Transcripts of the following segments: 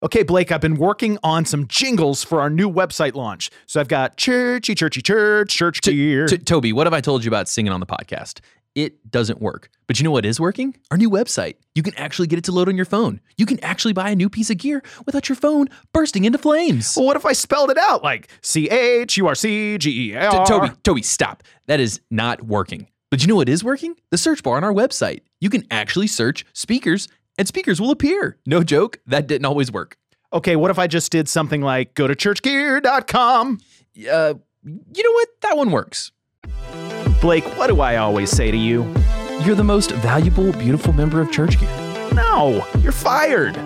Okay, Blake, I've been working on some jingles for our new website launch. So I've got churchy, churchy, church, church gear. T- Toby, what have I told you about singing on the podcast? It doesn't work. But you know what is working? Our new website. You can actually get it to load on your phone. You can actually buy a new piece of gear without your phone bursting into flames. well, what if I spelled it out like C H U R C G E R? Toby, Toby, stop. That is not working. But you know what is working? The search bar on our website. You can actually search speakers and speakers will appear. No joke, that didn't always work. Okay, what if I just did something like go to churchgear.com? Uh, you know what? That one works. Blake, what do I always say to you? You're the most valuable, beautiful member of Church Gear. No, you're fired.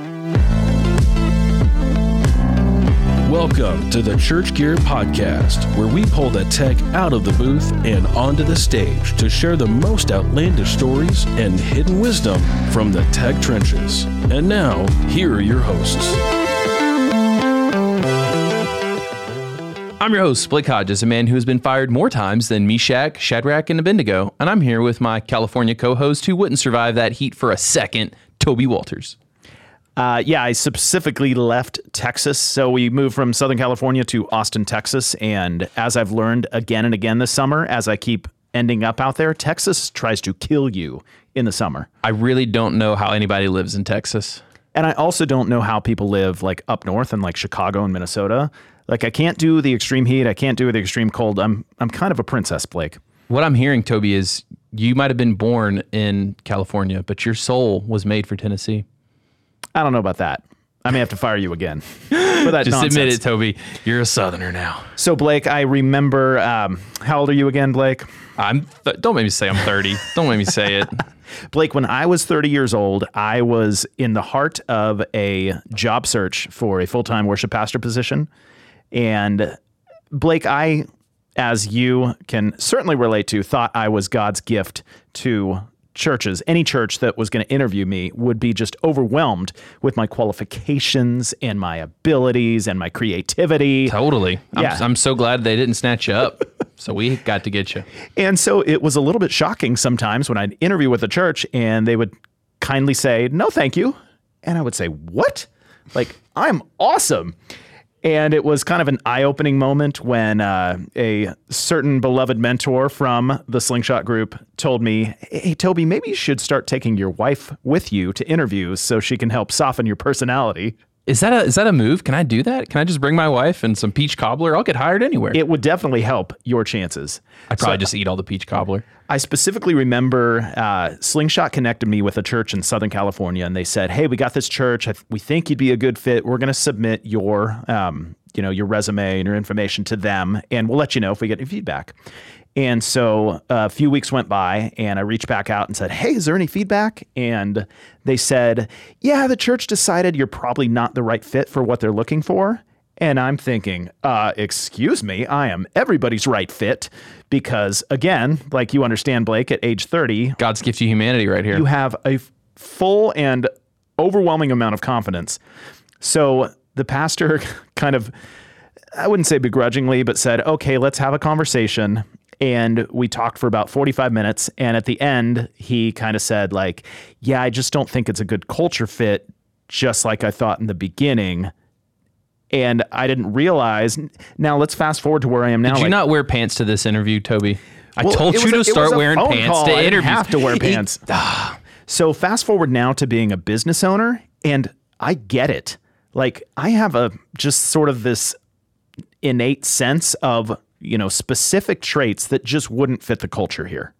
Welcome to the Church Gear Podcast, where we pull the tech out of the booth and onto the stage to share the most outlandish stories and hidden wisdom from the tech trenches. And now, here are your hosts. I'm your host, Blake Hodges, a man who has been fired more times than Meshach, Shadrach, and Abednego, and I'm here with my California co-host who wouldn't survive that heat for a second, Toby Walters. Uh, yeah, I specifically left Texas. So we moved from Southern California to Austin, Texas. And as I've learned again and again this summer, as I keep ending up out there, Texas tries to kill you in the summer. I really don't know how anybody lives in Texas. And I also don't know how people live like up north in like Chicago and Minnesota. Like I can't do the extreme heat. I can't do the extreme cold. I'm I'm kind of a princess, Blake. What I'm hearing, Toby, is you might have been born in California, but your soul was made for Tennessee. I don't know about that. I may have to fire you again for that Just nonsense. admit it, Toby. You're a Southerner now. So Blake, I remember. Um, how old are you again, Blake? I'm. Th- don't make me say I'm 30. don't make me say it. Blake, when I was 30 years old, I was in the heart of a job search for a full time worship pastor position. And Blake, I, as you can certainly relate to, thought I was God's gift to churches. Any church that was going to interview me would be just overwhelmed with my qualifications and my abilities and my creativity. Totally. Yeah. I'm, I'm so glad they didn't snatch you up. so we got to get you. And so it was a little bit shocking sometimes when I'd interview with a church and they would kindly say, no, thank you. And I would say, what? Like, I'm awesome. And it was kind of an eye opening moment when uh, a certain beloved mentor from the Slingshot group told me, Hey, Toby, maybe you should start taking your wife with you to interviews so she can help soften your personality. Is that a is that a move? Can I do that? Can I just bring my wife and some peach cobbler? I'll get hired anywhere. It would definitely help your chances. I'd probably just eat all the peach cobbler. I specifically remember uh, Slingshot connected me with a church in Southern California, and they said, "Hey, we got this church. I th- we think you'd be a good fit. We're going to submit your, um, you know, your resume and your information to them, and we'll let you know if we get any feedback." And so uh, a few weeks went by, and I reached back out and said, "Hey, is there any feedback?" And they said, "Yeah, the church decided you're probably not the right fit for what they're looking for." And I'm thinking, uh, excuse me, I am everybody's right fit because, again, like you understand, Blake, at age 30, God's gift to humanity right here. you have a full and overwhelming amount of confidence. So the pastor kind of, I wouldn't say begrudgingly, but said, okay, let's have a conversation. And we talked for about 45 minutes. And at the end, he kind of said, like, yeah, I just don't think it's a good culture fit, just like I thought in the beginning. And I didn't realize. Now let's fast forward to where I am now. Did you like- not wear pants to this interview, Toby? I well, told you a- to start wearing pants call. to I didn't interviews. have to wear pants. Ah. So fast forward now to being a business owner, and I get it. Like I have a just sort of this innate sense of you know specific traits that just wouldn't fit the culture here.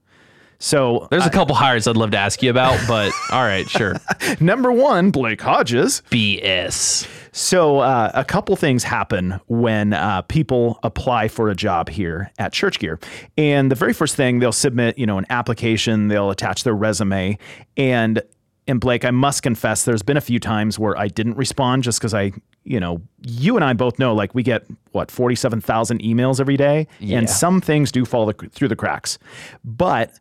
So There's a couple hires I'd love to ask you about, but all right, sure. number one, Blake Hodges. BS. So uh, a couple things happen when uh, people apply for a job here at Church Gear, and the very first thing they'll submit, you know, an application. They'll attach their resume, and and Blake, I must confess, there's been a few times where I didn't respond just because I, you know, you and I both know, like we get what forty-seven thousand emails every day, Yeah. and some things do fall the, through the cracks, but.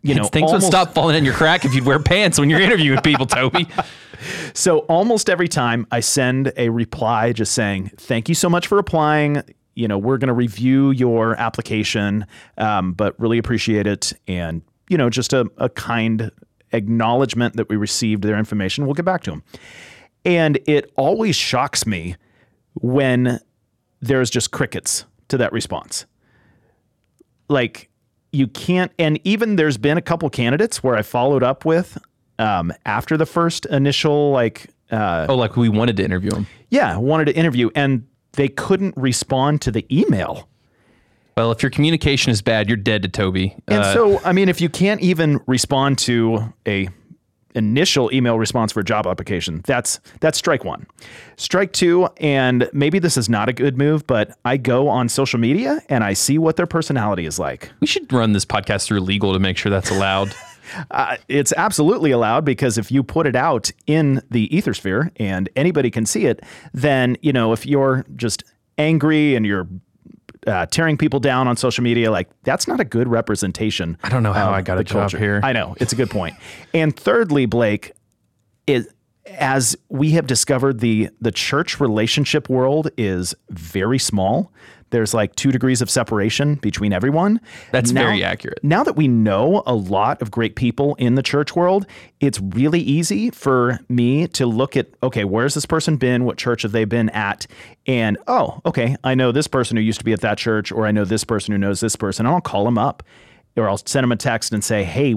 You know, Things would stop falling in your crack if you'd wear pants when you're interviewing people, Toby. So almost every time I send a reply just saying, thank you so much for applying. You know, we're going to review your application, um, but really appreciate it. And, you know, just a, a kind acknowledgement that we received their information. We'll get back to them. And it always shocks me when there's just crickets to that response. Like you can't, and even there's been a couple candidates where I followed up with um, after the first initial like uh, oh, like we wanted to interview him. yeah wanted to interview, and they couldn't respond to the email. Well, if your communication is bad, you're dead to Toby. And Uh, so, I mean, if you can't even respond to a initial email response for a job application, that's that's strike one. Strike two, and maybe this is not a good move, but I go on social media and I see what their personality is like. we should run this podcast through legal to make sure that's allowed. Uh, it's absolutely allowed because if you put it out in the ethersphere and anybody can see it, then you know if you're just angry and you're uh, tearing people down on social media, like that's not a good representation. I don't know how I got a job culture. here. I know it's a good point. And thirdly, Blake, is as we have discovered the the church relationship world is very small. There's like two degrees of separation between everyone. That's Now- very accurate. now that we know a lot of great people in the church world, it's really easy for me to look at, okay, where's this person been? What church have they been at? And, oh, okay, I know this person who used to be at that church, or I know this person who knows this person. And I'll call them up or I'll send them a text and say, hey,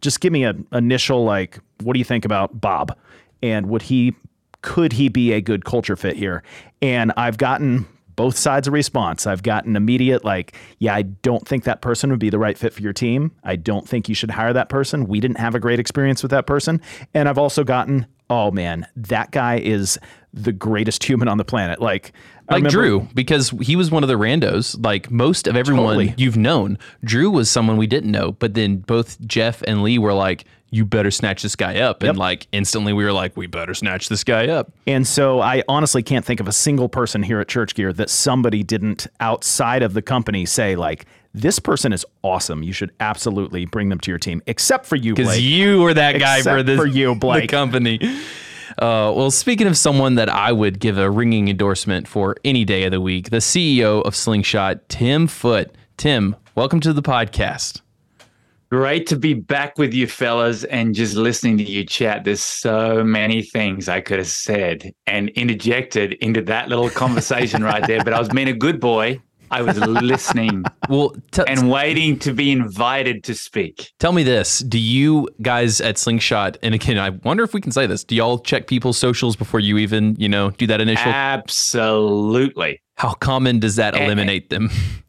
just give me an initial, like, what do you think about Bob? And would he, could he be a good culture fit here? And I've gotten both sides of response. I've gotten immediate, like, yeah, I don't think that person would be the right fit for your team. I don't think you should hire that person. We didn't have a great experience with that person. And I've also gotten, oh man, that guy is the greatest human on the planet. Like, like remember- Drew, because he was one of the randos. Like most of everyone Totally. you've known, Drew was someone we didn't know. But then both Jeff and Lee were like, "You better snatch this guy up," and like instantly we were like, "We better snatch this guy up." And so I honestly can't think of a single person here at Church Gear that somebody didn't outside of the company say like this person is awesome. You should absolutely bring them to your team, except for you, Because you were that guy for this for you, the Blake. company. Uh, well, speaking of someone that I would give a ringing endorsement for any day of the week, the CEO of Slingshot, Tim Foot. Tim, welcome to the podcast. Great to be back with you fellas and just listening to you chat. There's so many things I could have said and interjected into that little conversation right there, but I was being a good boy. I was listening Well, t- and waiting to be invited to speak. Tell me this. Do you guys at Slingshot, and again, I wonder if we can say this, do y'all check people's socials before you even, you know, do that initial? Absolutely. How common does that eliminate them?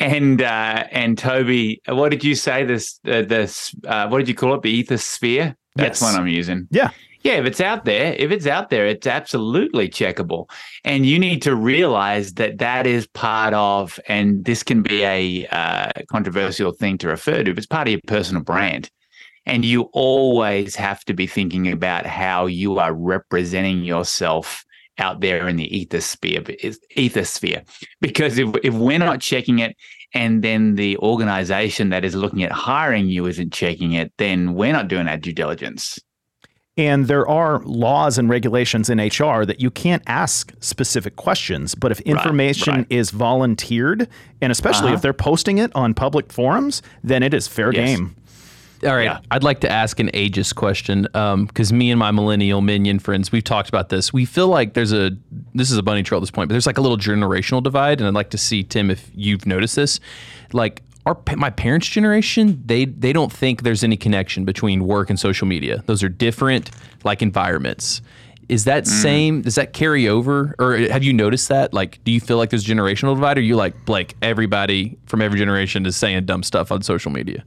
And uh, and Toby, what did you say? This uh, this uh, what did you call it? The ether sphere. That's Yes. what I'm using. yeah. Yeah, if it's out there, if it's out there, it's absolutely checkable. And you need to realize that that is part of, and this can be a uh, controversial thing to refer to, but it's part of your personal brand. And you always have to be thinking about how you are representing yourself out there in the ethosphere, ethosphere. Because if, if we're not checking it, and then the organization that is looking at hiring you isn't checking it, then we're not doing our due diligence. And there are laws and regulations in HR that you can't ask specific questions. But if information right. is volunteered, and especially Uh-huh. if they're posting it on public forums, then it is fair Yes. game. All right. Yeah. I'd like to ask an ageist question um, because me and my millennial minion friends, we've talked about this. We feel like there's a, this is a bunny trail at this point, but there's like a little generational divide. And I'd like to see, Tim, if you've noticed this. Like, our, my parents' generation, they they don't think there's any connection between work and social media. Those are different like environments. Is that mm. same? Does that carry over, or have you noticed that? Like, do you feel like there's a generational divide, or you like Blake? Everybody from every generation is saying dumb stuff on social media.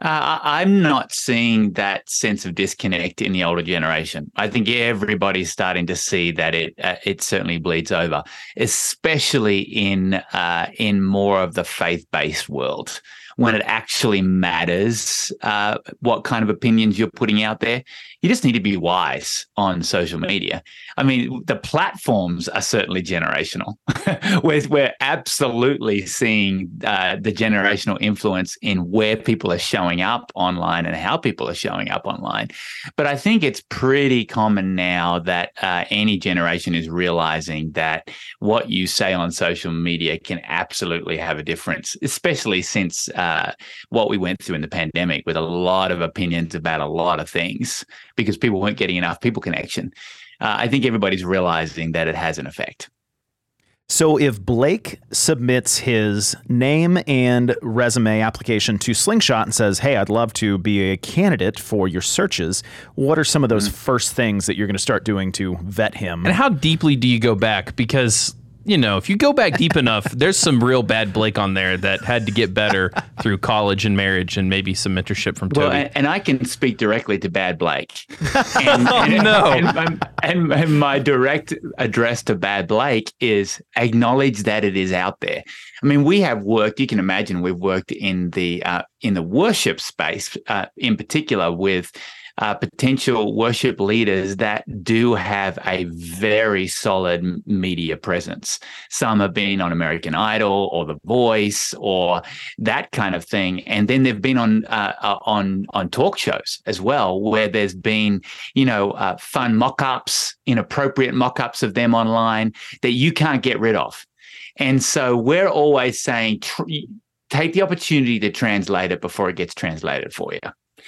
Uh, I'm not seeing that sense of disconnect in the older generation. I think everybody's starting to see that it uh, it certainly bleeds over, especially in uh, in more of the faith based world when it actually matters uh, what kind of opinions you're putting out there. You just need to be wise on social media. I mean, the platforms are certainly generational. we're, we're absolutely seeing uh, the generational influence in where people are showing up online and how people are showing up online. But I think it's pretty common now that uh, any generation is realizing that what you say on social media can absolutely have a difference, especially since uh, uh, what we went through in the pandemic with a lot of opinions about a lot of things because people weren't getting enough people connection. Uh, I think everybody's realizing that it has an effect. So if Blake submits his name and resume application to Slingshot and says, "Hey, I'd love to be a candidate for your searches," what are some of those mm-hmm. first things that you're going to start doing to vet him? And how deeply do you go back? Because you know, if you go back deep enough, there's some real bad Blake on there that had to get better through college and marriage and maybe some mentorship from Toby. Well, and, and I can speak directly to bad Blake. And, oh, and, no. And, and, and my direct address to bad Blake is acknowledge that it is out there. I mean, we have worked. You can imagine we've worked in the uh, in the worship space, uh, in particular, with uh, potential worship leaders that do have a very solid media presence. Some have been on American Idol or The Voice or that kind of thing, and then they've been on uh, uh on on talk shows as well, where there's been you know uh, fun mock-ups, inappropriate mock-ups of them online that you can't get rid of. And so we're always saying, tr- take the opportunity to translate it before it gets translated for you.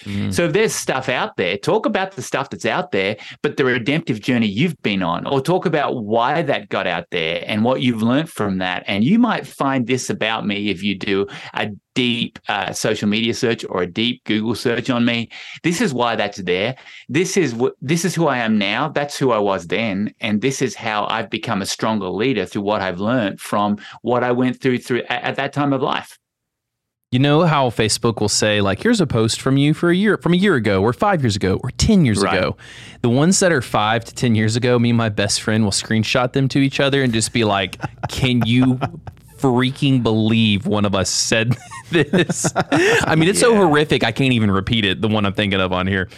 Mm. So if there's stuff out there, talk about the stuff that's out there, but the redemptive journey you've been on, or talk about why that got out there and what you've learned from that. And you might find this about me if you do a deep uh, social media search or a deep Google search on me. This is why that's there. This is what this is who I am now. That's who I was then, and this is how I've become a stronger leader through what I've learned from what I went through through at, at that time of life. You know how Facebook will say like, "Here's a post from you for a year, from a year ago, or five years ago, or ten years right. ago." The ones that are five to ten years ago, me and my best friend will screenshot them to each other and just be like, "Can you freaking believe one of us said this?" I mean, it's yeah. so horrific. I can't even repeat it. The one I'm thinking of on here.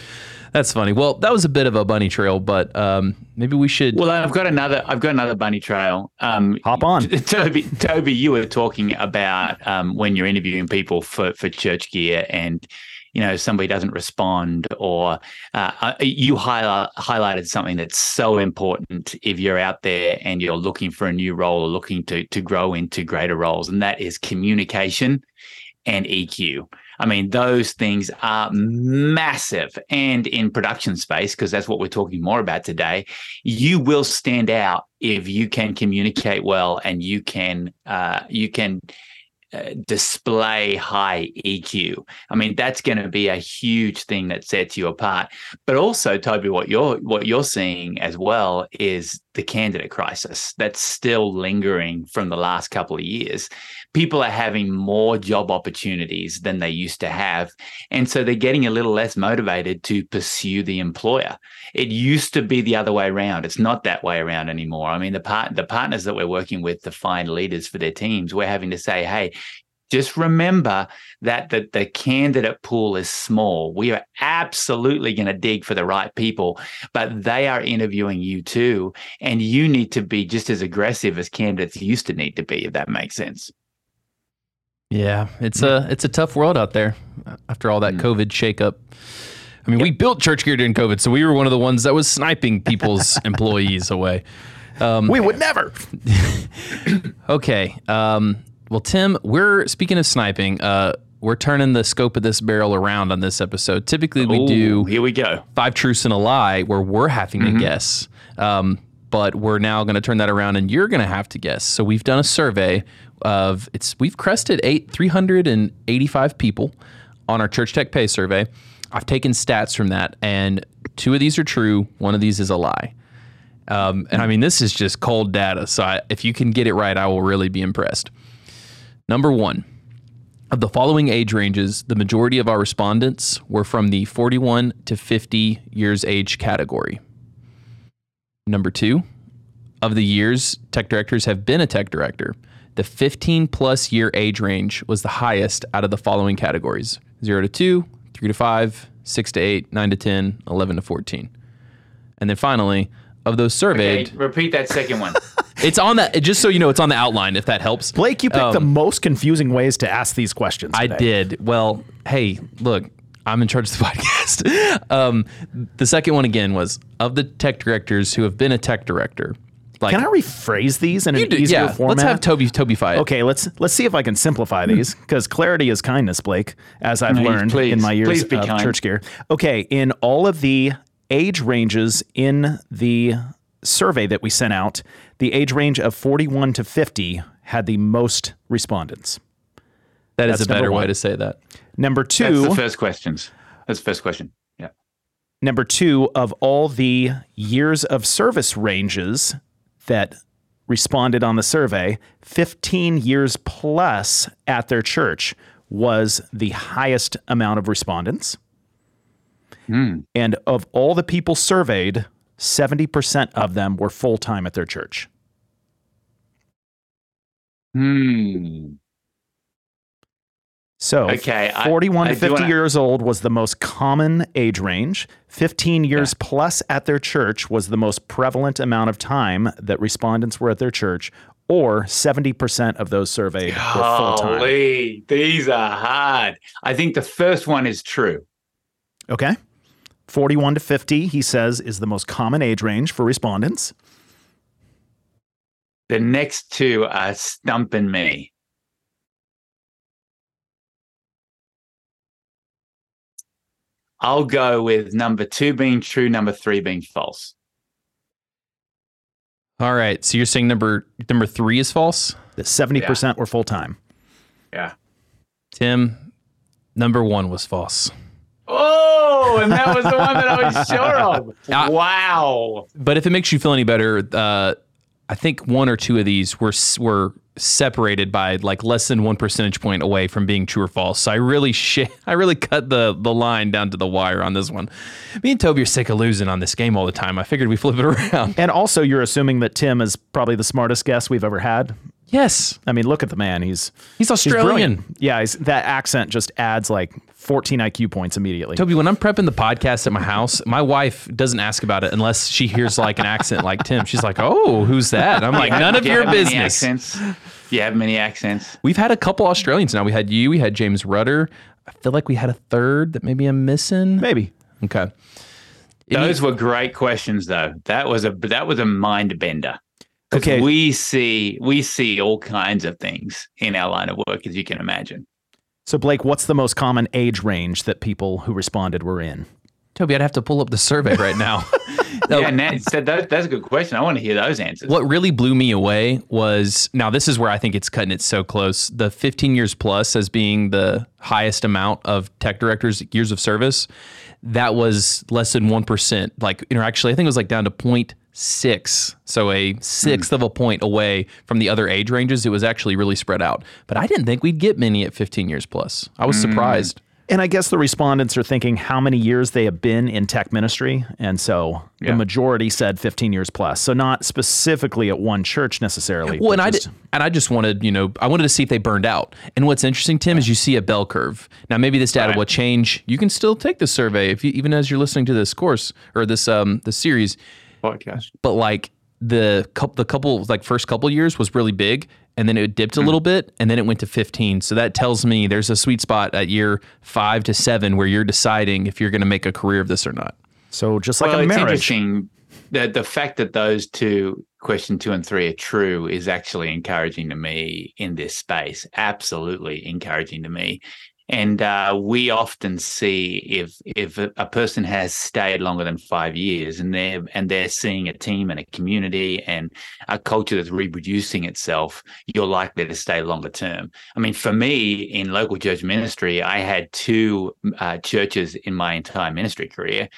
That's funny. Well, that was a bit of a bunny trail, but um, maybe we should. Well, I've got another. I've got another bunny trail. Um, Hop on, Toby. Toby, you were talking about um, when you're interviewing people for for church gear, and you know somebody doesn't respond, or uh, uh you highlight, highlighted something that's so important if you're out there and you're looking for a new role or looking to to grow into greater roles, and that is communication and EQ. I mean, those things are massive. And in production space, because that's what we're talking more about today, you will stand out if you can communicate well and you can uh, you can uh, display high EQ. I mean, that's going to be a huge thing that sets you apart. But also, Toby, what you're what you're seeing as well is the candidate crisis that's still lingering from the last couple of years people are having more job opportunities than they used to have. And so they're getting a little less motivated to pursue the employer. It used to be the other way around. It's not that way around anymore. I mean, the part the partners that we're working with to find leaders for their teams, we're having to say, hey, just remember that the, the candidate pool is small. We are absolutely going to dig for the right people, but they are interviewing you too. And you need to be just as aggressive as candidates used to need to be, if that makes sense. Yeah, it's a it's a tough world out there after all that mm. COVID shakeup. I mean, yep. we built Church Gear during COVID, so we were one of the ones that was sniping people's employees away. Um, we would never. okay. Um, well, Tim, we're speaking of sniping. Uh, we're turning the scope of this barrel around on this episode. Typically, we Ooh, do here we go five truths and a lie, where we're having mm-hmm. to guess. Um, but we're now going to turn that around, and you're going to have to guess. So we've done a survey of it's we've crested eight 385 people on our Church Tech Pay survey. I've taken stats from that, and two of these are true. One of these is a lie. Um, and I mean, this is just cold data. So I, if you can get it right, I will really be impressed. Number one, of the following age ranges, the majority of our respondents were from the 41 to 50 years age category. Number two, of the years tech directors have been a tech director, the 15 plus year age range was the highest out of the following categories 0 to 2, 3 to 5, 6 to 8, 9 to 10, 11 to 14. And then finally, of those surveyed. Okay, repeat that second one. it's on that, just so you know, it's on the outline if that helps. Blake, you picked um, the most confusing ways to ask these questions. Today. I did. Well, hey, look, I'm in charge of the podcast. um, the second one again was of the tech directors who have been a tech director, Like, Can I rephrase these in an do- easier yeah, format? let's have Toby Toby fight. Okay, let's let's see if I can simplify hmm. these because clarity is kindness, Blake, as I've Please, learned please, in my years of kind. church gear. Okay, in all of the age ranges in the survey that we sent out, the age range of 41 to 50 had the most respondents. that is that's a better number way to say that. Number That's two, the first questions. That's the first question. Yeah. number two of all the years of service ranges that responded on the survey, 15 years plus at their church was the highest amount of respondents. And of all the people surveyed, 70% of them were full time at their church. Hmm. So, Okay, 41 I to do 50 wanna- years old was the most common age range. 15 years plus at their church was the most prevalent amount of time that respondents were at their church, or 70% of those surveyed were full time. These are hard. I think the first one is true. Okay. 41 to 50, he says, is the most common age range for respondents. The next two are stumping me. I'll go with number two being true, number three being false. All right. So you're saying number number three is false, That 70% were full time. Yeah. Tim. Number one was false. Oh, and that was the one that I was sure of. Wow. But if it makes you feel any better, uh, I think one or two of these were were separated by like less than one percentage point away from being true or false. So I really sh- I really cut the the line down to the wire on this one. Me and Toby are sick of losing on this game all the time. I figured we flip it around. And also, you're assuming that Tim is probably the smartest guest we've ever had. Yes, I mean, look at the man. He's he's he's Australian. brilliant. Yeah, he's, that accent just adds like 14 IQ points immediately. Toby, when I'm prepping the podcast at my house, my wife doesn't ask about it unless she hears like an accent like Tim. She's like, "Oh, who's that?" And I'm like, Do you have- "None of you your have business." Accents? You have many accents? We've had a couple Australians now. We had you, we had James Rudder. I feel like we had a third that maybe I'm missing. Maybe. Okay. Those were great questions, though. That was a that was a mind bender. Okay. we see we see all kinds of things in our line of work, as you can imagine. So, Blake, what's the most common age range that people who responded were in? Toby, I'd have to pull up the survey right now. No, Yeah, Nat, so that, that's a good question. I want to hear those answers. what really blew me away was now this is where I think it's cutting it so close. The 15 years plus as being the highest amount of tech directors years of service, that was less than 1%. Like, or actually, I think it was like down to 0.6. So a sixth of a point away from the other age ranges. It was actually really spread out. But I didn't think we'd get many at 15 years plus. I was surprised. And I guess the respondents are thinking how many years they have been in tech ministry. And so the majority said 15 years plus. So, not specifically at one church necessarily. Well, and but I just- did, and I just wanted, you know, I wanted to see if they burned out. And what's interesting, Tim, is you see a bell curve. Now, maybe this data Right. will change. You can still take the survey if you, even as you're listening to this course or this um the series. Podcast. But like the couple, the couple like first couple years was really big, and then it dipped a mm. little bit, and then it went to 15. So that tells me there's a sweet spot at year five to seven where you're deciding if you're going to make a career of this or not. So, just like well, a it's marriage. interesting that the fact that those two, question two and three, are true is actually encouraging to me in this space. Absolutely encouraging to me. And uh, we often see if if a person has stayed longer than five years, and they're and they're seeing a team and a community and a culture that's reproducing itself, you're likely to stay longer term. I mean, for me in local church ministry, I had two uh, churches in my entire ministry career.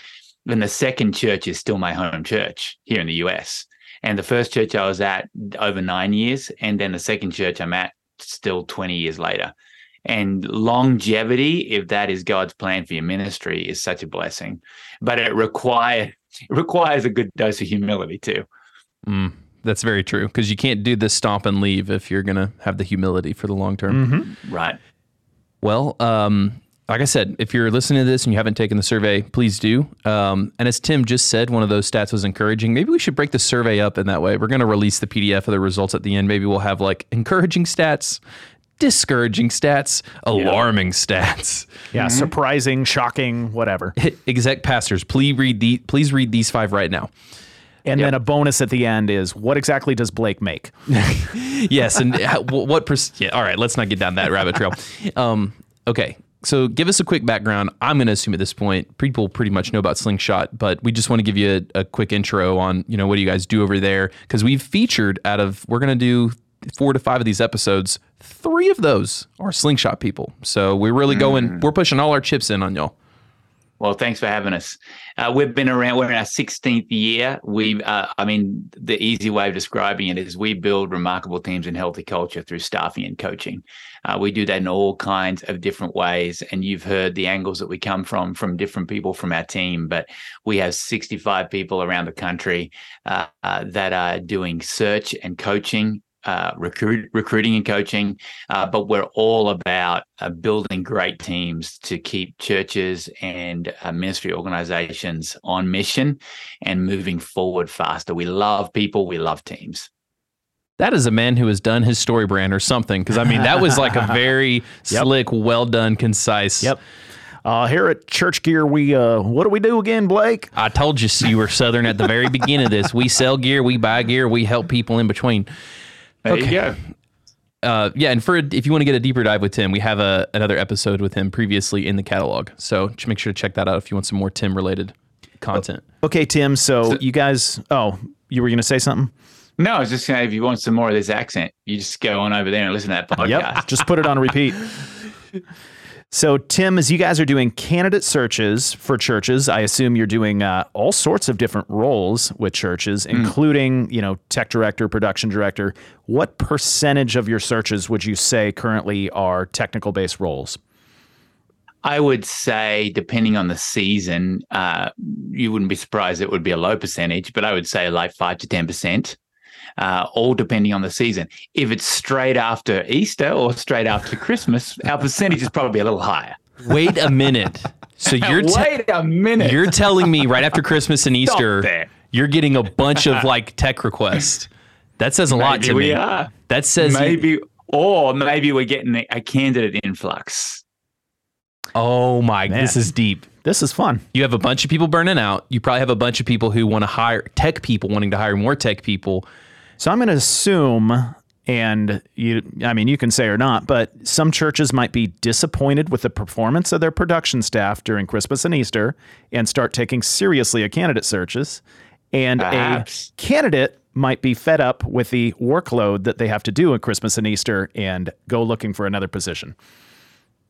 And the second church is still my home church here in the US. And the first church I was at over nine years. And then the second church I'm at still 20 years later. And longevity, if that is God's plan for your ministry, is such a blessing. But it require it requires a good dose of humility too. Mm, that's very true because you can't do this stomp and leave if you're going to have the humility for the long term. Mhm. Right. Well, um, like I said, if you're listening to this and you haven't taken the survey, please do. Um, and as Tim just said, one of those stats was encouraging. Maybe we should break the survey up in that way. We're going to release the PDF of the results at the end. Maybe we'll have like encouraging stats, discouraging stats, alarming stats. Yeah, surprising, shocking, whatever. Exec pastors, please read the please read these five right now. And Yep. then a bonus at the end is what exactly does Blake make? yes, and what? Pers- yeah, all right. Let's not get down that rabbit trail. Um, okay, so give us a quick background. I'm going to assume at this point people pretty much know about Slingshot, but we just want to give you a, a quick intro on you know what do you guys do over there because we've featured out of we're going to do four to five of these episodes. Three of those are Slingshot people, so we're really going. We're pushing all our chips in on y'all. Well, thanks for having us. Uh, we've been around. We're in our 16th year. We, uh, I mean, the easy way of describing it is we build remarkable teams in healthy culture through staffing and coaching. Uh, we do that in all kinds of different ways, and you've heard the angles that we come from from different people from our team. But we have 65 people around the country uh, uh, that are doing search and coaching uh, recruit, recruiting and coaching, uh, but we're all about uh, building great teams to keep churches and uh, ministry organizations on mission and moving forward faster. We love people, we love teams. That is a man who has done his StoryBrand or something. Because I mean, that was like a very slick, well done, concise. Yep. Uh, here at Church Gear, we uh, what do we do again, Blake? I told you you were Southern at the very beginning of this. We sell gear, we buy gear, we help people in between. There Okay. you go. Uh, yeah, and for if you want to get a deeper dive with Tim, we have a, another episode with him previously in the catalog. So just make sure to check that out if you want some more Tim related content. Okay, Tim. So, you guys. Oh, you were going to say something? No, I was just saying, if you want some more of this accent, you just go on over there and listen to that podcast. Yep. Just put it on repeat. So, Tim, as you guys are doing candidate searches for churches, I assume you're doing uh, all sorts of different roles with churches, including, you know, tech director, production director. What percentage of your searches would you say currently are technical based roles? I would say, depending on the season, uh, you wouldn't be surprised it would be a low percentage, but I would say like five to ten percent, uh, all depending on the season. If it's straight after Easter or straight after Christmas, our percentage is probably a little higher. Wait a minute. So you're te- Wait a minute. you're telling me right after Christmas and Easter, you're getting a bunch of like tech requests. That says a lot Maybe to we me. are. That says you- maybe, or maybe we're getting a candidate influx. oh my, Man. this is deep. This is fun. You have a bunch of people burning out. You probably have a bunch of people who want to hire tech people wanting to hire more tech people. So I'm going to assume, and you, I mean, you can say or not, but some churches might be disappointed with the performance of their production staff during Christmas and Easter and start taking seriously a candidate searches. And Perhaps. a candidate might be fed up with the workload that they have to do at Christmas and Easter and go looking for another position.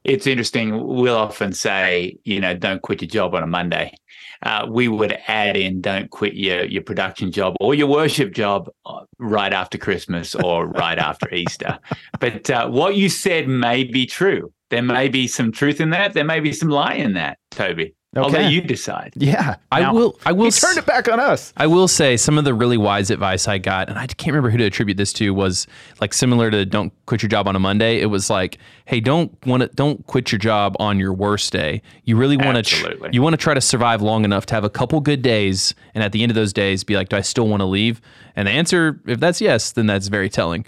It's interesting. We'll often say, you know, don't quit your job on a Monday. Uh, we would add in, don't quit your your production job or your worship job uh, right after Christmas or right after Easter. But uh, what you said may be true. There may be some truth in that. There may be some lie in that, Toby. I'll Okay. let you decide. Yeah. I Now, will. I will. He turned it back on us. I will say some of the really wise advice I got, and I can't remember who to attribute this to, was like similar to "Don't quit your job on a Monday." It was like, "Hey, don't want to don't quit your job on your worst day. You really want to tr- you want to try to survive long enough to have a couple good days, and at the end of those days, be like, do I still want to leave?" And the answer, if that's yes, then that's very telling.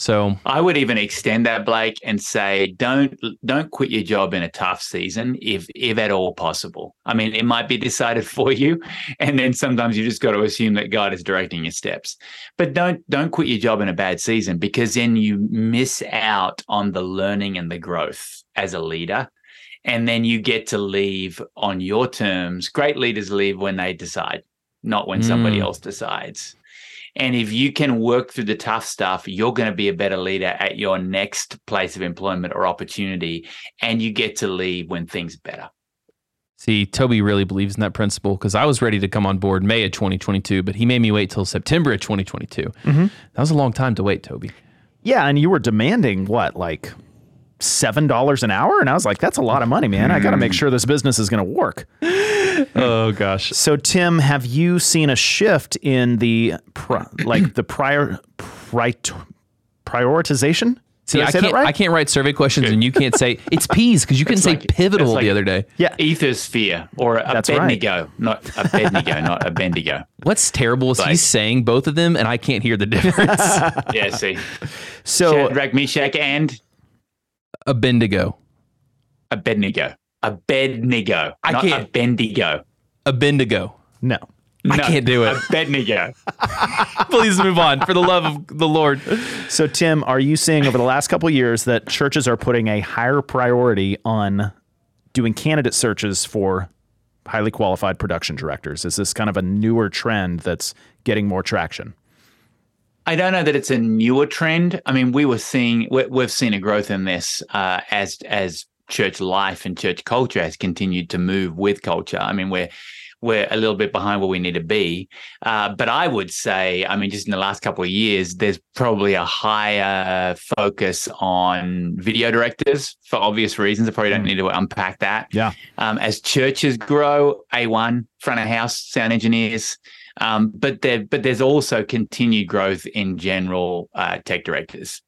So I would even extend that, Blake, and say don't don't quit your job in a tough season if if at all possible. I mean, it might be decided for you, and then sometimes you just got to assume that God is directing your steps. But don't don't quit your job in a bad season because then you miss out on the learning and the growth as a leader. And then you get to leave on your terms. Great leaders leave when they decide, not when somebody Mm. else decides. And if you can work through the tough stuff, you're going to be a better leader at your next place of employment or opportunity. And you get to leave when things are better. See, Toby really believes in that principle because I was ready to come on board May of 2022, but he made me wait till September of 2022. Mm-hmm. That was a long time to wait, Toby. Yeah, and you were demanding what, like seven dollars an hour? And I was like, that's a lot of money, man. I got to make mm. sure this business is going to work. Oh gosh. So, Tim, have you seen a shift in the pri- like the prior pri- prioritization? See, Did I, can't. right? I can't write survey questions, and you can't say it's peas because you couldn't say like- pivotal like- the other day. yeah, Ethersphere or a That's right. Bendigo, not a Bendigo, not a Bendigo. What's terrible is Like- he's saying both of them, and I can't hear the difference. Yeah, see. So, Shadrach, Meshach, and a Bendigo, A Bendigo. A Bendigo. I not can't- a Bendigo. a Bendigo. no. I can't do it. Abednego. Please move on for the love of the Lord. So, Tim, are you seeing over the last couple of years that churches are putting a higher priority on doing candidate searches for highly qualified production directors? Is this kind of a newer trend that's getting more traction? I don't know that it's a newer trend. I mean, we were seeing we've seen a growth in this uh, as as church life and church culture has continued to move with culture. I mean, we're we're a little bit behind where we need to be. Uh, but I would say, I mean, just in the last couple of years, there's probably a higher focus on video directors for obvious reasons. I probably don't mm. need to unpack that. Yeah. Um, as churches grow, A1, front of house, sound engineers. Um, but there, but there's also continued growth in general uh, tech directors.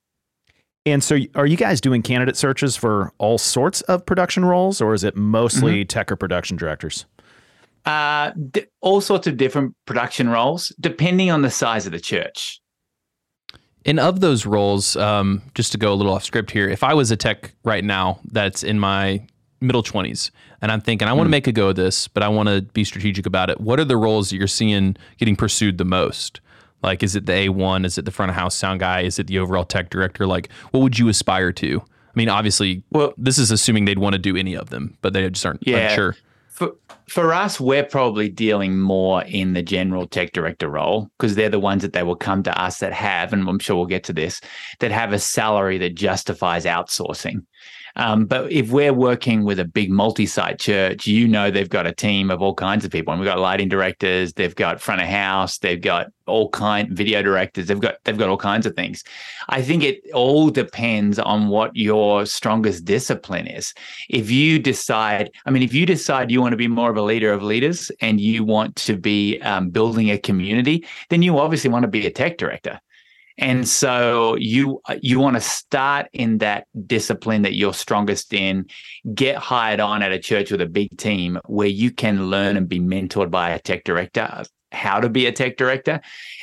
And so, are you guys doing candidate searches for all sorts of production roles, or is it mostly mm-hmm. tech or production directors? Uh, d- all sorts of different production roles, depending on the size of the church. And of those roles, um, just to go a little off script here, if I was a tech right now that's in my middle 20s and I'm thinking, I want to mm. make a go of this, but I want to be strategic about it, what are the roles that you're seeing getting pursued the most? Like, is it the A1? Is it the front of house sound guy? Is it the overall tech director? Like, what would you aspire to? I mean, obviously, well, this is assuming they'd want to do any of them, but they just aren't yeah. sure for for us, we're probably dealing more in the general tech director role because they're the ones that they will come to us that have, and I'm sure we'll get to this, that have a salary that justifies outsourcing. Um, but if we're working with a big multi-site church, you know they've got a team of all kinds of people. And we've got lighting directors, they've got front of house, they've got all kind video directors, they've got they've got all kinds of things. I think it all depends on what your strongest discipline is. If you decide, I mean, if you decide you want to be more of a leader of leaders and you want to be um, building a community, then you obviously want to be a tech director and so you uh, you want to start in that discipline that you're strongest in, get hired on at a church with a big team where you can learn and be mentored by a tech director how to be a tech director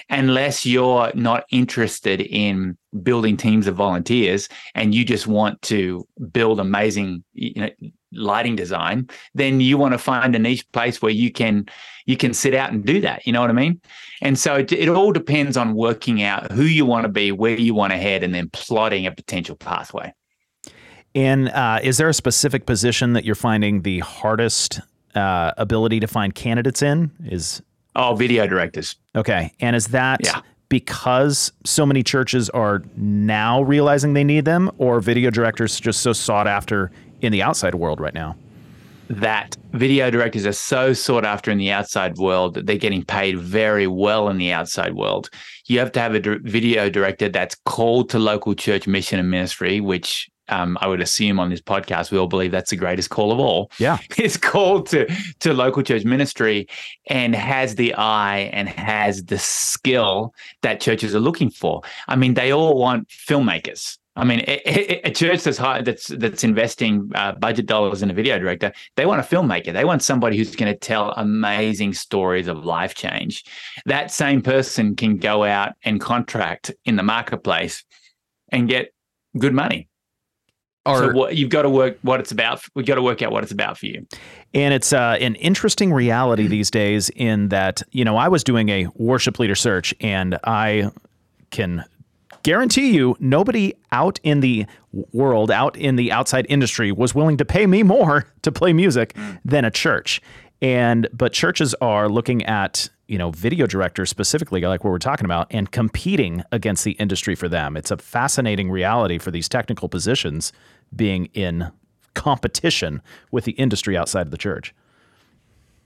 unless you're not interested in building teams of volunteers and you just want to build amazing you know lighting design then you want to find a niche place where you can you can sit out and do that. You know what i mean? And so it, it all depends on working out who you want to be where you want to head and then plotting a potential pathway. And uh, is there a specific position that you're finding the hardest uh, ability to find candidates in? Is Oh, video directors. Okay. And is that yeah. because so many churches are now realizing they need them, or video directors just so sought after in the outside world right now? That video directors are so sought after in the outside world that they're getting paid very well in the outside world. You have to have a video director that's called to local church mission and ministry, which um, I would assume on this podcast, we all believe that's the greatest call of all. Yeah. It's called to, to local church ministry and has the eye and has the skill that churches are looking for. I mean, they all want filmmakers. I mean, a, a church that's high, that's that's investing uh, budget dollars in a video director, they want a filmmaker. They want somebody who's going to tell amazing stories of life change. That same person can go out and contract in the marketplace and get good money are so what, you've got to work what it's about. We've got to work out what it's about for you. And it's uh, an interesting reality mm-hmm. these days in that, you know, I was doing a worship leader search and I can guarantee you nobody out in the world, out in the outside industry was willing to pay me more to play music mm. than a church. And but churches are looking at you know video directors specifically like what we're talking about and competing against the industry for them it's a fascinating reality for these technical positions being in competition with the industry outside of the church.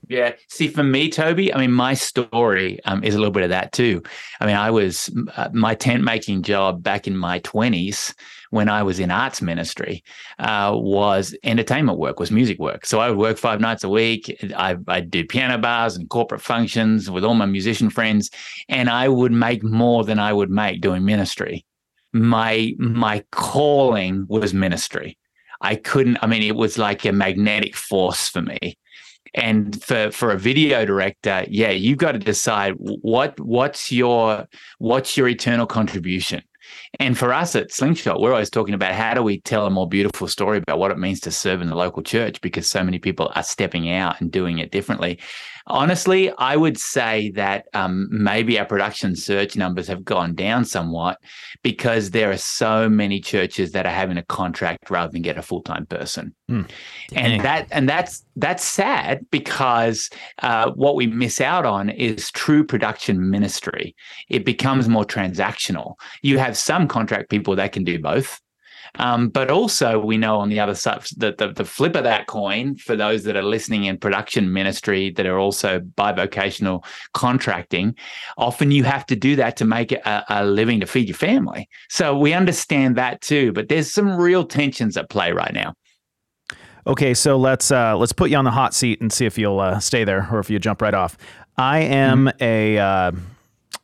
Yeah. See, for me, Toby, I mean, my story um, is a little bit of that too. I mean, I was uh, my tent making job back in my 20s when I was in arts ministry uh, was entertainment work, was music work. So I would work five nights a week. I, I'd do piano bars and corporate functions with all my musician friends, and I would make more than I would make doing ministry my my calling was ministry. I couldn't. I mean, it was like a magnetic force for me. And for for a video director, yeah, you've got to decide what what's your what's your eternal contribution. And for us at Slingshot, we're always talking about how do we tell a more beautiful story about what it means to serve in the local church because so many people are stepping out and doing it differently. Honestly, I would say that um, maybe our production search numbers have gone down somewhat because there are so many churches that are having a contract rather than get a full time person, mm, and that and that's that's sad because uh, what we miss out on is true production ministry. It becomes more transactional. You have some contract people that can do both. Um, but also, we know on the other side, the, the, the flip of that coin for those that are listening in production ministry that are also bivocational contracting, often you have to do that to make a, a living to feed your family. So we understand that too. But there's some real tensions at play right now. Okay, so let's uh, let's put you on the hot seat and see if you'll uh, stay there or if you jump right off. I am mm-hmm. a, uh,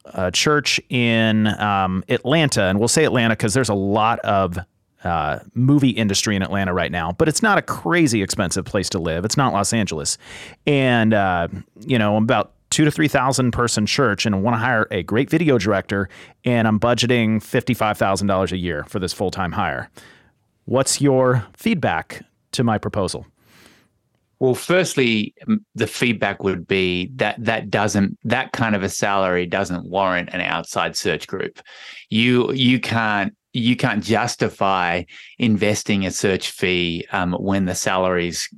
a, church in um, Atlanta, and we'll say Atlanta because there's a lot of uh, movie industry in Atlanta right now, but it's not a crazy expensive place to live. It's not Los Angeles, and uh, you know I'm about two to three thousand person church, and I want to hire a great video director, and I'm budgeting fifty five thousand dollars a year for this full time hire. What's your feedback to my proposal? Well, firstly, the feedback would be that that doesn't that kind of a salary doesn't warrant an outside search group. You you can't you can't justify investing a search fee um, when the salaries,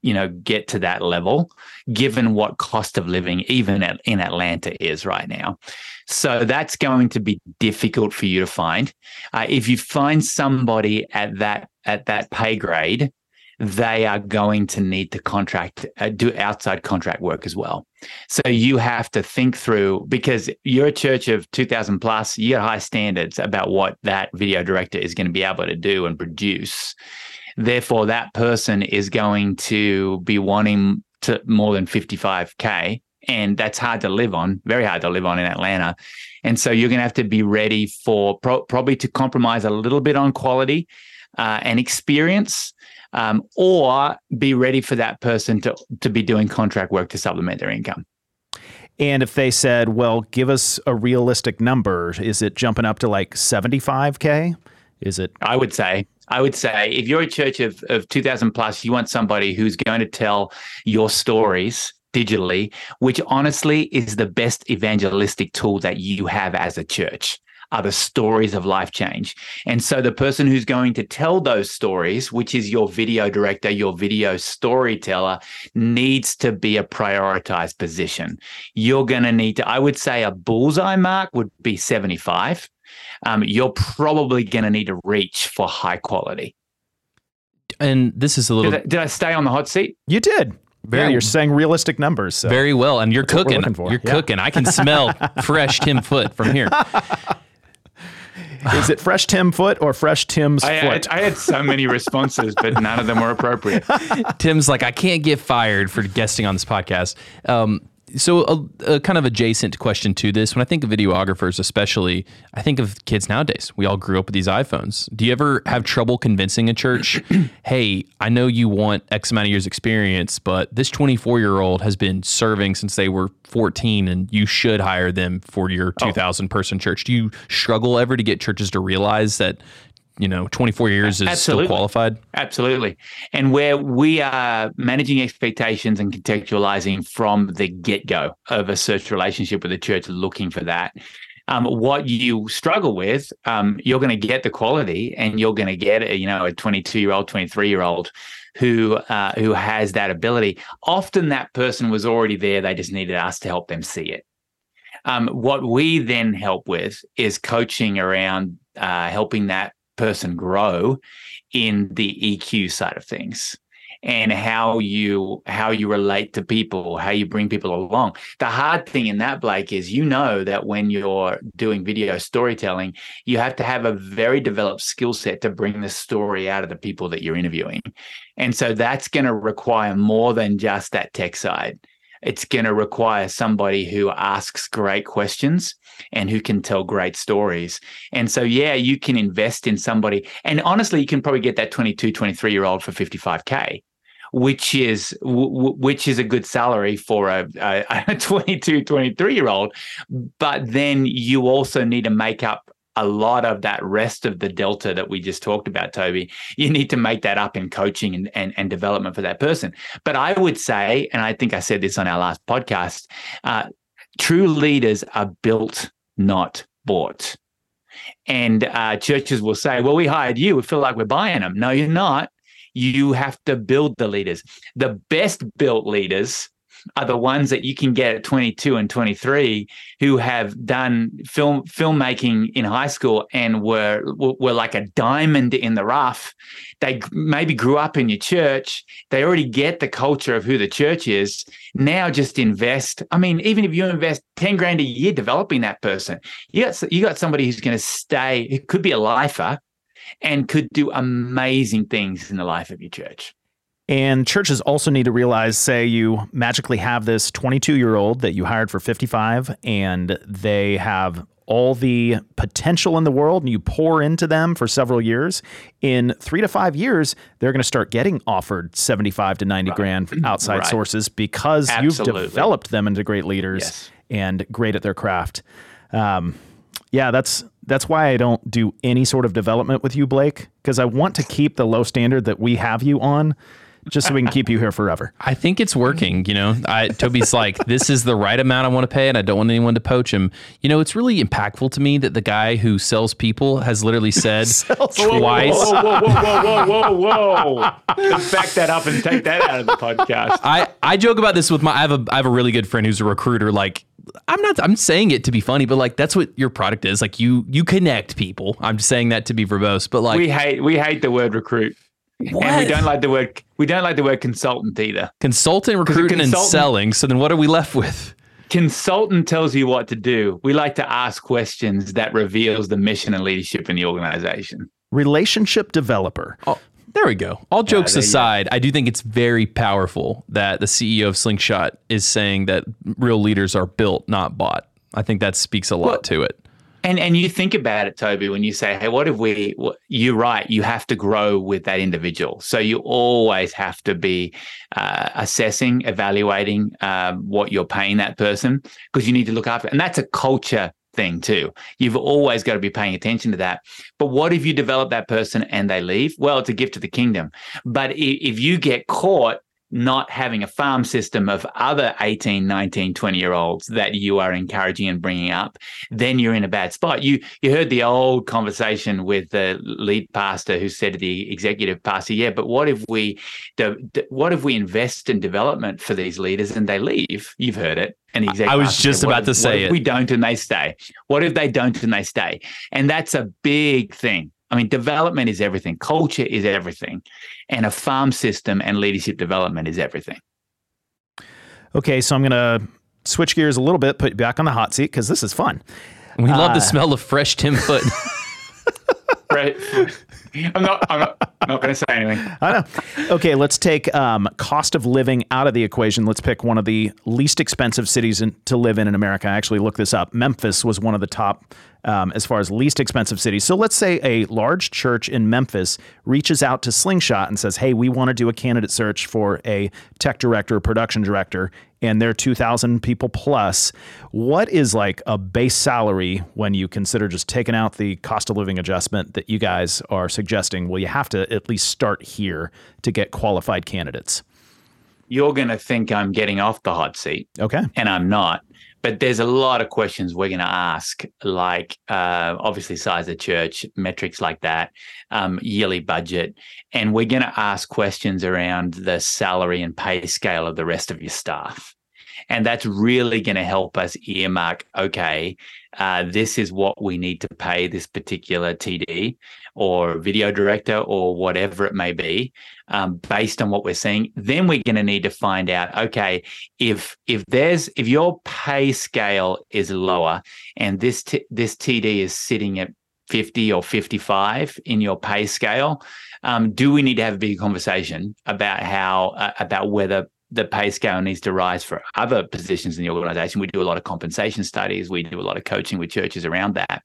you know, get to that level, given what cost of living even at, in Atlanta is right now. So that's going to be difficult for you to find. Uh, if you find somebody at that at that pay grade, they are going to need to contract uh, do outside contract work as well. So you have to think through because you're a church of 2000 plus, you got high standards about what that video director is going to be able to do and produce. Therefore, that person is going to be wanting to more than 55k and that's hard to live on, very hard to live on in Atlanta. And so you're going to have to be ready for pro- probably to compromise a little bit on quality uh, and experience um, or be ready for that person to, to be doing contract work to supplement their income. And if they said, well, give us a realistic number, is it jumping up to like 75K? Is it? I would say. I would say if you're a church of, of 2000 plus, you want somebody who's going to tell your stories digitally, which honestly is the best evangelistic tool that you have as a church are the stories of life change. And so the person who's going to tell those stories, which is your video director, your video storyteller, needs to be a prioritized position. You're going to need to, I would say a bullseye mark would be 75. Um, you're probably going to need to reach for high quality. And this is a little. Did I, did I stay on the hot seat? You did. Very, yeah. you're saying realistic numbers. So. Very well, and you're cooking. You're yeah. cooking. I can smell fresh Tim Foot from here. Is it fresh Tim foot or fresh Tim's I, foot? I, I, had so many responses, but none of them were appropriate. Tim's like, I can't get fired for guesting on this podcast. Um, so a, a, kind of adjacent question to this when i think of videographers especially i think of kids nowadays. We all grew up with these iphones. Do you ever have trouble convincing a church hey i know you want x amount of years experience but this 24 year old has been serving since they were 14 and you should hire them for your 2000 person church do you struggle ever to get churches to realize that you know 24 years is Absolutely. still qualified Absolutely. And where we are managing expectations and contextualizing from the get go of a search relationship with the church, looking for that. Um, what you struggle with, um, you're going to get the quality, and you're going to get a, you know a 22 year old, 23 year old who uh, who has that ability. Often that person was already there; they just needed us to help them see it. Um, what we then help with is coaching around uh, helping that person grow in the EQ side of things and how you how you relate to people how you bring people along. The hard thing in that blake is you know that when you're doing video storytelling you have to have a very developed skill set to bring the story out of the people that you're interviewing. And so that's going to require more than just that tech side it's going to require somebody who asks great questions and who can tell great stories. And so, yeah, you can invest in somebody. And honestly, you can probably get that 22, 23 year old for 55K. Which is which is a good salary for a, a 22, 23 year old, but then you also need to make up a lot of that rest of the delta that we just talked about, Toby. You need to make that up in coaching and, and, and development for that person. But I would say, and I think I said this on our last podcast, uh, true leaders are built, not bought. And uh, churches will say, well, we hired you. We feel like we're buying them. No, you're not. You have to build the leaders. The best built leaders are the ones that you can get at 22 and 23 who have done film filmmaking in high school and were were like a diamond in the rough. They maybe grew up in your church. They already get the culture of who the church is. Now just invest i mean even if you invest 10 grand a year developing that person you got you got somebody who's going to stay it could be a lifer and could do amazing things in the life of your church and churches also need to realize say you magically have this 22 year old that you hired for 55 and they have all the potential in the world and you pour into them for several years in three to five years they're going to start getting offered 75 to 90 right. grand from outside right. sources because Absolutely. you've developed them into great leaders yes. and great at their craft um, yeah that's that's why I don't do any sort of development with you, Blake, because I want to keep the low standard that we have you on just so we can keep you here forever. I think it's working. You know, I, Toby's like, this is the right amount I want to pay, and I don't want anyone to poach him. You know, it's really impactful to me that the guy who sells people has literally said twice. Whoa, whoa, whoa, whoa, whoa, whoa, whoa! Back that up and take that out of the podcast. I I joke about this with my. I have a I have a really good friend who's a recruiter. Like I'm not I'm saying it to be funny, but like that's what your product is. Like you you connect people. I'm just saying that to be verbose, but like we hate we hate the word recruit. What? And we don't like the word we don't like the word consultant either. Consultant, recruiting, consultant, and selling. So then what are we left with? Consultant tells you what to do. We like to ask questions that reveals the mission and leadership in the organization. Relationship developer. Oh, there we go. All jokes yeah, aside, I do think it's very powerful that the CEO of Slingshot is saying that real leaders are built, not bought. I think that speaks a lot well, to it. And and you think about it, Toby, when you say, "Hey, what if we?" You're right. You have to grow with that individual, so you always have to be uh, assessing, evaluating um, what you're paying that person because you need to look after. And that's a culture thing too. You've always got to be paying attention to that. But what if you develop that person and they leave? Well, it's a gift to the kingdom. But if you get caught not having a farm system of other 18 19 20 year olds that you are encouraging and bringing up then you're in a bad spot. You you heard the old conversation with the lead pastor who said to the executive pastor yeah but what if we what if we invest in development for these leaders and they leave? You've heard it. And the executive I was just said, about to say it. we don't and they stay? What if they don't and they stay? And that's a big thing I mean, development is everything. Culture is everything. And a farm system and leadership development is everything. Okay, so I'm going to switch gears a little bit, put you back on the hot seat because this is fun. We uh, love the smell of fresh Tim Foot. right. I'm not. I'm not, not going to say anything. I know. Okay, let's take um, cost of living out of the equation. Let's pick one of the least expensive cities in, to live in in America. I actually looked this up. Memphis was one of the top um, as far as least expensive cities. So let's say a large church in Memphis reaches out to Slingshot and says, "Hey, we want to do a candidate search for a tech director, production director, and they're 2,000 people plus." What is like a base salary when you consider just taking out the cost of living adjustment that you guys are suggesting? Well, you have to at least start here to get qualified candidates you're going to think I'm getting off the hot seat. Okay. And I'm not but there's a lot of questions we're going to ask, like uh, obviously size of church, metrics like that, um, yearly budget, and we're going to ask questions around the salary and pay scale of the rest of your staff. And that's really going to help us earmark okay, uh, this is what we need to pay this particular TD or video director or whatever it may be, um, based on what we're seeing. Then we're going to need to find out, okay, if if there's if your pay scale is lower and this t- this TD is sitting at 50 or 55 in your pay scale, um, do we need to have a big conversation about how uh, about whether the pay scale needs to rise for other positions in the organization. We do a lot of compensation studies. We do a lot of coaching with churches around that.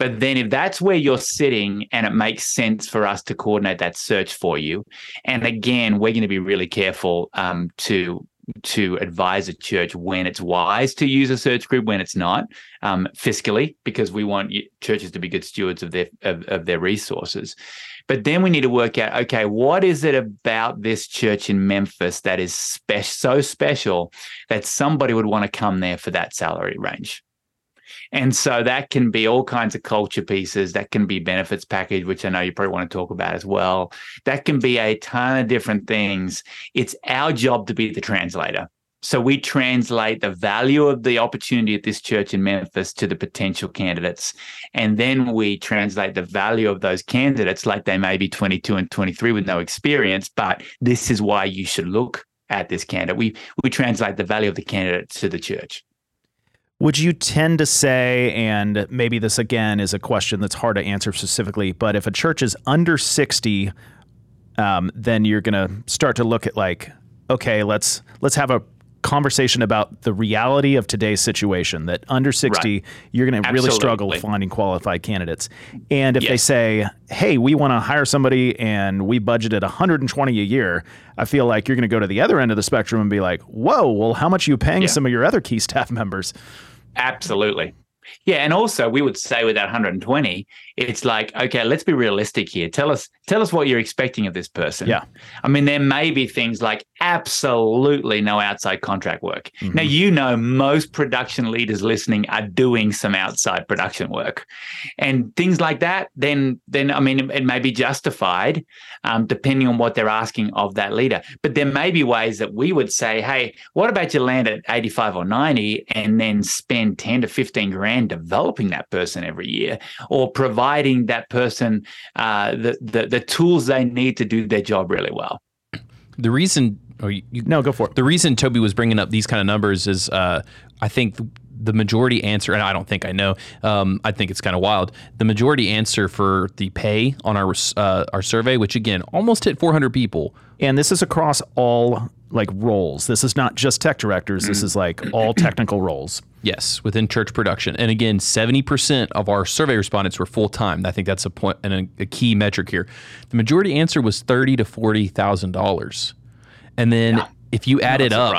But then, if that's where you're sitting and it makes sense for us to coordinate that search for you, and again, we're going to be really careful um, to to advise a church when it's wise to use a search group, when it's not, um, fiscally, because we want churches to be good stewards of their of, of their resources. But then we need to work out, okay, what is it about this church in Memphis that is spe- so special that somebody would want to come there for that salary range? And so that can be all kinds of culture pieces. That can be benefits package, which I know you probably want to talk about as well. That can be a ton of different things. It's our job to be the translator. So we translate the value of the opportunity at this church in Memphis to the potential candidates. And then we translate the value of those candidates like they may be 22 and 23 with no experience, but this is why you should look at this candidate. We we translate the value of the candidate to the church. Would you tend to say, and maybe this again is a question that's hard to answer specifically, but if a church is under 60, um, then you're going to start to look at like, okay, let's let's have a conversation about the reality of today's situation that under 60 right. you're going to really struggle finding qualified candidates and if yes. they say hey we want to hire somebody and we budgeted 120 a year i feel like you're going to go to the other end of the spectrum and be like whoa well how much are you paying yeah. some of your other key staff members absolutely yeah, and also we would say with that 120, it's like, okay, let's be realistic here. Tell us, tell us what you're expecting of this person. Yeah. I mean, there may be things like absolutely no outside contract work. Mm-hmm. Now, you know, most production leaders listening are doing some outside production work, and things like that. Then, then I mean, it may be justified um, depending on what they're asking of that leader. But there may be ways that we would say, hey, what about you land at 85 or 90 and then spend 10 to 15 grand developing that person every year, or providing that person uh, the, the the tools they need to do their job really well. The reason Oh, you, you, no, go for it. The reason Toby was bringing up these kind of numbers is, uh, I think the, the, majority answer, and I don't think I know. Um, I think it's kind of wild. The majority answer for the pay on our uh, our survey, which again almost hit 400 people, and this is across all like roles. This is not just tech directors. This is like all technical roles. Yes, within church production. And again, 70% of our survey respondents were full time. I think that's a point and a, a, key metric here. The majority answer was thirty to forty thousand dollars. And then yeah. if you add it up,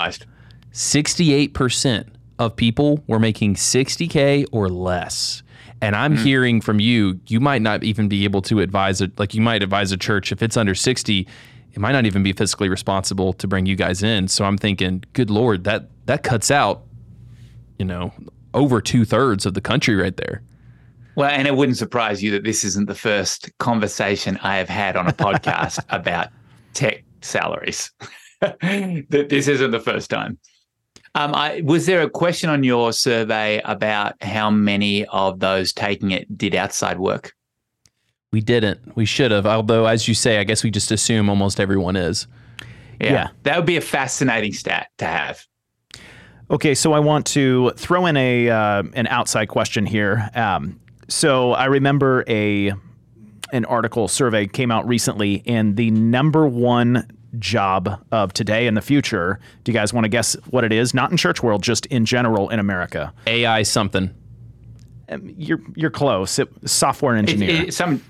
68% of people were making 60K or less. And I'm mm. hearing from you, you might not even be able to advise it. Like you might advise a church if it's under 60, it might not even be fiscally responsible to bring you guys in. So I'm thinking, good Lord, that, that cuts out, you know, over two thirds of the country right there. Well, and it wouldn't surprise you that this isn't the first conversation I have had on a podcast about tech salaries. that this isn't the first time. Um, I, was there a question on your survey about how many of those taking it did outside work? We didn't. We should have. Although, as you say, I guess we just assume almost everyone is. Yeah, yeah. that would be a fascinating stat to have. Okay, so I want to throw in a uh, an outside question here. Um, so I remember a an article survey came out recently, and the number one job of today and the future. Do you guys want to guess what it is? Not in church world, just in general in America. AI something. Um, you're you're close. It, software engineer. It, it, some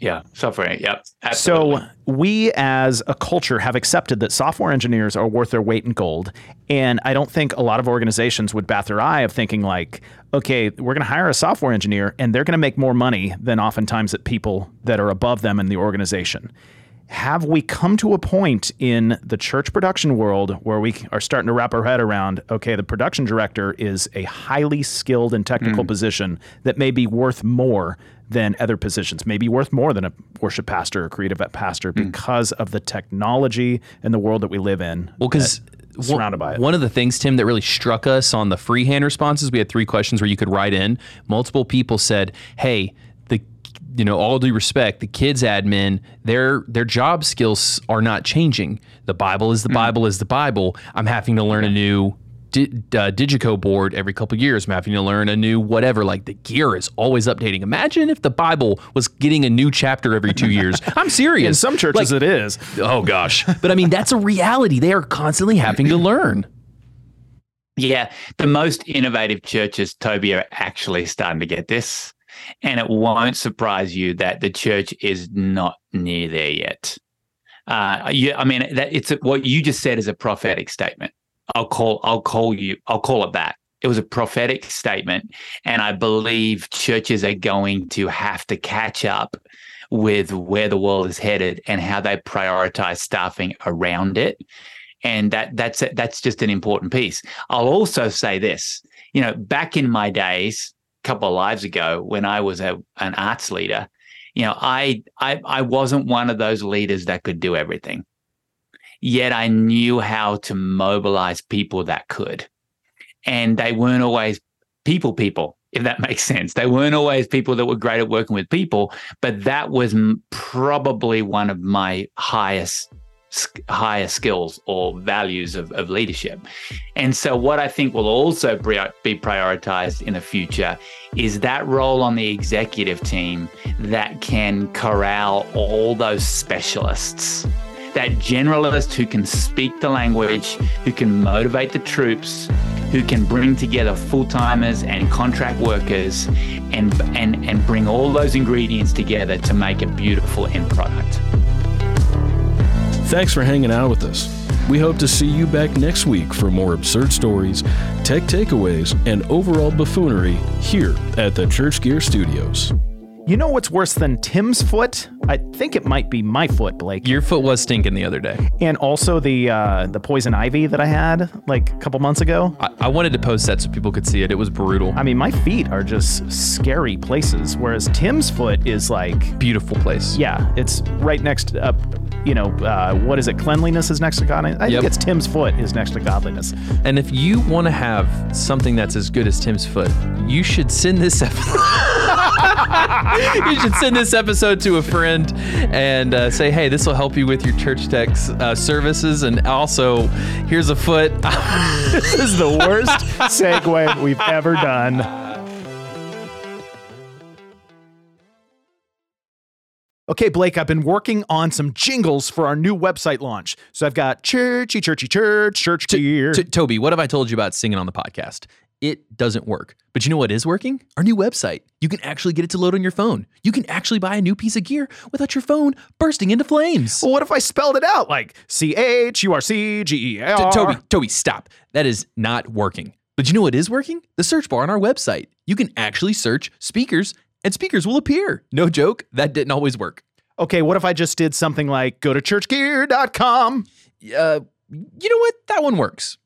yeah, software. Yep. Absolutely. So we as a culture have accepted that software engineers are worth their weight in gold. And I don't think a lot of organizations would bat their eye of thinking like, okay, we're going to hire a software engineer and they're going to make more money than oftentimes at people that are above them in the organization have we come to a point in the church production world where we are starting to wrap our head around okay the production director is a highly skilled and technical mm. position that may be worth more than other positions maybe worth more than a worship pastor or creative pastor mm. because of the technology and the world that we live in well because surrounded by it. One of the things, Tim, that really struck us on the freehand responses, we had three questions where you could write in. Multiple people said, "Hey, you know, all due respect, the kids admin, their their job skills are not changing. The Bible is the mm. Bible is the Bible. I'm having to learn a new di- uh, Digico board every couple years. I'm having to learn a new whatever. Like the gear is always updating. Imagine if the Bible was getting a new chapter every two years. I'm serious. In some churches, like, it is. Oh gosh, but I mean that's a reality. They are constantly having to learn. Yeah, the most innovative churches, Toby, are actually starting to get this. And it won't surprise you that the church is not near there yet. Uh, you, I mean, that it's a, what you just said is a prophetic statement. I'll call I'll call you I'll call it that. It was a prophetic statement, and I believe churches are going to have to catch up with where the world is headed and how they prioritize staffing around it. And that that's that's just an important piece. I'll also say this, you know, back in my days, couple of lives ago, when I was a, an arts leader, you know, I, I I wasn't one of those leaders that could do everything. Yet I knew how to mobilize people that could. And they weren't always people people if that makes sense. They weren't always people that were great at working with people, but that was probably one of my highest higher skills or values of, of leadership. And so, what I think will also be prioritized in the future is that role on the executive team that can corral all those specialists that generalist who can speak the language, who can motivate the troops, who can bring together full timers and contract workers and, and, and bring all those ingredients together to make a beautiful end product. Thanks for hanging out with us. We hope to see you back next week for more absurd stories, tech takeaways, and overall buffoonery here at the Church Gear Studios. You know what's worse than Tim's foot? I think it might be my foot, Blake. Your foot was stinking the other day. And also the uh, the poison ivy that I had like a couple months ago. I, I wanted to post that so people could see it. It was brutal. I mean, my feet are just scary places, whereas Tim's foot is like beautiful place. Yeah, it's right next up. Uh, you know, uh, what is it? Cleanliness is next to godliness. I yep. think it's Tim's foot is next to godliness. And if you want to have something that's as good as Tim's foot, you should send this episode. you should send this episode to a friend and uh, say, hey, this will help you with your church tech uh, services. And also, here's a foot. this is the worst segue we've ever done. Okay, Blake, I've been working on some jingles for our new website launch. So I've got churchy, churchy, church, church gear. T- Toby, what have I told you about singing on the podcast? It doesn't work. But you know what is working? Our new website. You can actually get it to load on your phone. You can actually buy a new piece of gear without your phone bursting into flames. Well, what if I spelled it out like C H U R C G E R? Toby, Toby, stop. That is not working. But you know what is working? The search bar on our website. You can actually search speakers and speakers will appear. No joke, that didn't always work. Okay, what if I just did something like go to churchgear.com? Uh, you know what? That one works.